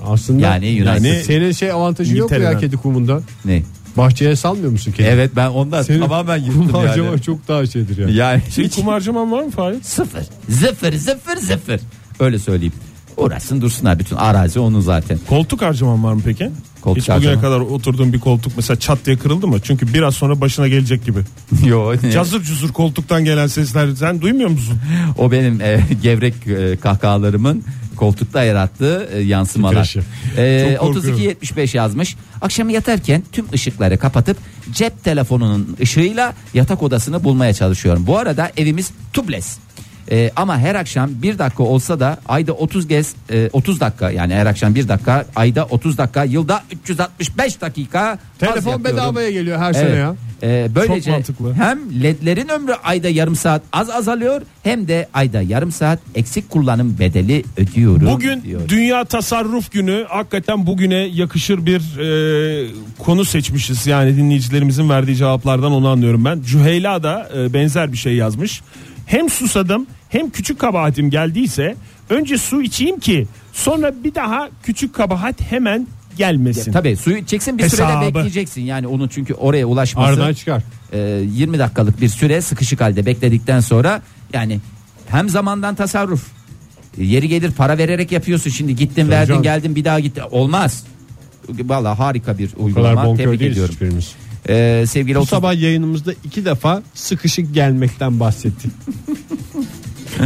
Aslında Yani Yunanistan. Yani- senin şey avantajı yok mu ya İngiltere'den. kedi kumunda? Ne? Bahçeye salmıyor musun kedi? Evet ben ondan Senin tamamen harcama yani. çok daha şeydir yani. Yani Senin hiç kum harcaman var mı Fahir? sıfır. Zıfır zıfır zıfır. Öyle söyleyeyim. Uğraşsın dursunlar bütün arazi onun zaten. Koltuk harcaman var mı peki? Koltuk Hiç bugüne kadar oturduğun bir koltuk mesela çat diye kırıldı mı? Çünkü biraz sonra başına gelecek gibi. Yo, Cazır cuzur koltuktan gelen sesler sen duymuyor musun? o benim e, gevrek e, kahkahalarımın koltukta yarattığı e, yansımalar. Titreşim. E, Çok korkuyorum. 32-75 yazmış. Akşam yatarken tüm ışıkları kapatıp cep telefonunun ışığıyla yatak odasını bulmaya çalışıyorum. Bu arada evimiz tubeless. E, ama her akşam bir dakika olsa da ayda 30 kez e, 30 dakika yani her akşam bir dakika ayda 30 dakika yılda 365 dakika az Telefon bedavaya geliyor her sene ya. Böylece Çok mantıklı. hem ledlerin ömrü ayda yarım saat az azalıyor hem de ayda yarım saat eksik kullanım bedeli ödüyorum. Bugün diyor. Dünya Tasarruf Günü hakikaten bugüne yakışır bir e, konu seçmişiz. Yani dinleyicilerimizin verdiği cevaplardan onu anlıyorum ben. Cüheyla da e, benzer bir şey yazmış. Hem susadım hem küçük kabahatim geldiyse önce su içeyim ki sonra bir daha küçük kabahat hemen gelmesin. Tabii suyu içeceksin bir Hesabı. sürede bekleyeceksin yani onun çünkü oraya ulaşması Aradan çıkar. e, 20 dakikalık bir süre sıkışık halde bekledikten sonra yani hem zamandan tasarruf e, yeri gelir para vererek yapıyorsun şimdi gittin verdin canım. geldin bir daha gittin olmaz. Valla harika bir uygulama tebrik ediyorum. hiçbirimiz. Ee, sevgili Bu 30 sabah yayınımızda iki defa sıkışık gelmekten bahsettik.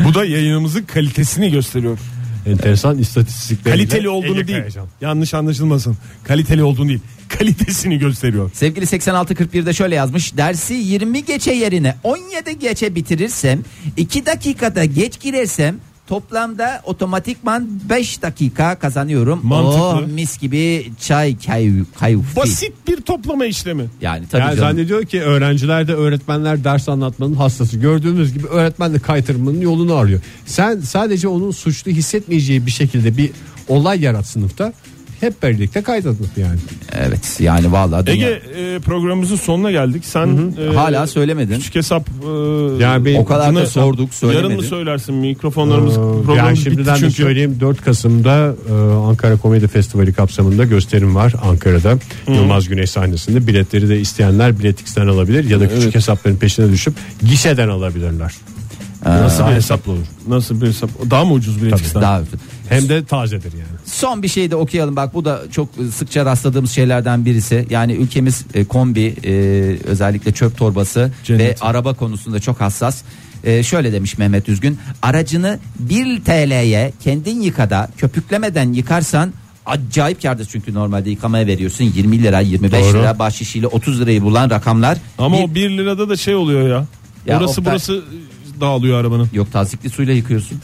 Bu da yayınımızın kalitesini gösteriyor. Enteresan istatistikler. Kaliteli olduğunu değil. Yanlış anlaşılmasın. Kaliteli olduğunu değil. Kalitesini gösteriyor. Sevgili 8641'de şöyle yazmış. Dersi 20 geçe yerine 17 geçe bitirirsem 2 dakikada geç girersem toplamda otomatikman 5 dakika kazanıyorum. Mantıklı. Oh, mis gibi çay kay kayufi. Basit bir toplama işlemi. Yani tabii Yani canım. zannediyor ki öğrenciler de öğretmenler ders anlatmanın hastası. Gördüğümüz gibi öğretmen de kaytırmanın yolunu arıyor. Sen sadece onun suçlu hissetmeyeceği bir şekilde bir olay yarat sınıfta. Hep birlikte kaydatıp yani. Evet yani vallahi dünya- Ege e, programımızın sonuna geldik. Sen e, hala söylemedin. küçük hesap e, Yani benim- O kadar da sorduk söylemedin. Yarın mı söylersin mikrofonlarımız Ee, programımız yani bitti şimdiden de çünkü. söyleyeyim 4 Kasım'da e, Ankara Komedi Festivali kapsamında gösterim var Ankara'da. Yılmaz Güney sahnesinde biletleri de isteyenler Biletix'ten alabilir ya da küçük hesapların peşine düşüp gişeden alabilirler. Nasıl bir Daha hesap olur? Nasıl bir hesap? Daha mı ucuz biletiksten? Daha Hem de tazedir yani. Son bir şey de okuyalım bak bu da çok sıkça rastladığımız şeylerden birisi. Yani ülkemiz e, kombi e, özellikle çöp torbası Cenneti. ve araba konusunda çok hassas. E, şöyle demiş Mehmet Üzgün aracını 1 TL'ye kendin yıkada köpüklemeden yıkarsan acayip kardır çünkü normalde yıkamaya veriyorsun 20 lira 25 Doğru. lira bahşişiyle 30 lirayı bulan rakamlar. Ama Bir- o 1 lirada da şey oluyor ya. Ya orası Oktay- burası dağılıyor arabanın. Yok tazikli suyla yıkıyorsun.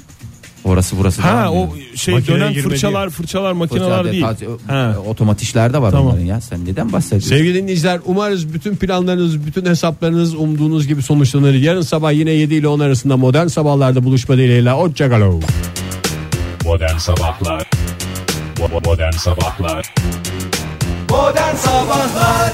Orası burası Ha o şey Makineye dönen girme fırçalar fırçalar makineler Fırçalar, değil. Ha. Otomatikler de var Tamam. onların ya. Sen neden bahsediyorsun? Sevgili dinleyiciler umarız bütün planlarınız, bütün hesaplarınız umduğunuz gibi sonuçlanır. Yarın sabah yine 7 ile 10 arasında modern sabahlarda buluşma dileğiyle. Hoşçakalın. Modern Sabahlar Bo- Modern Sabahlar Modern Sabahlar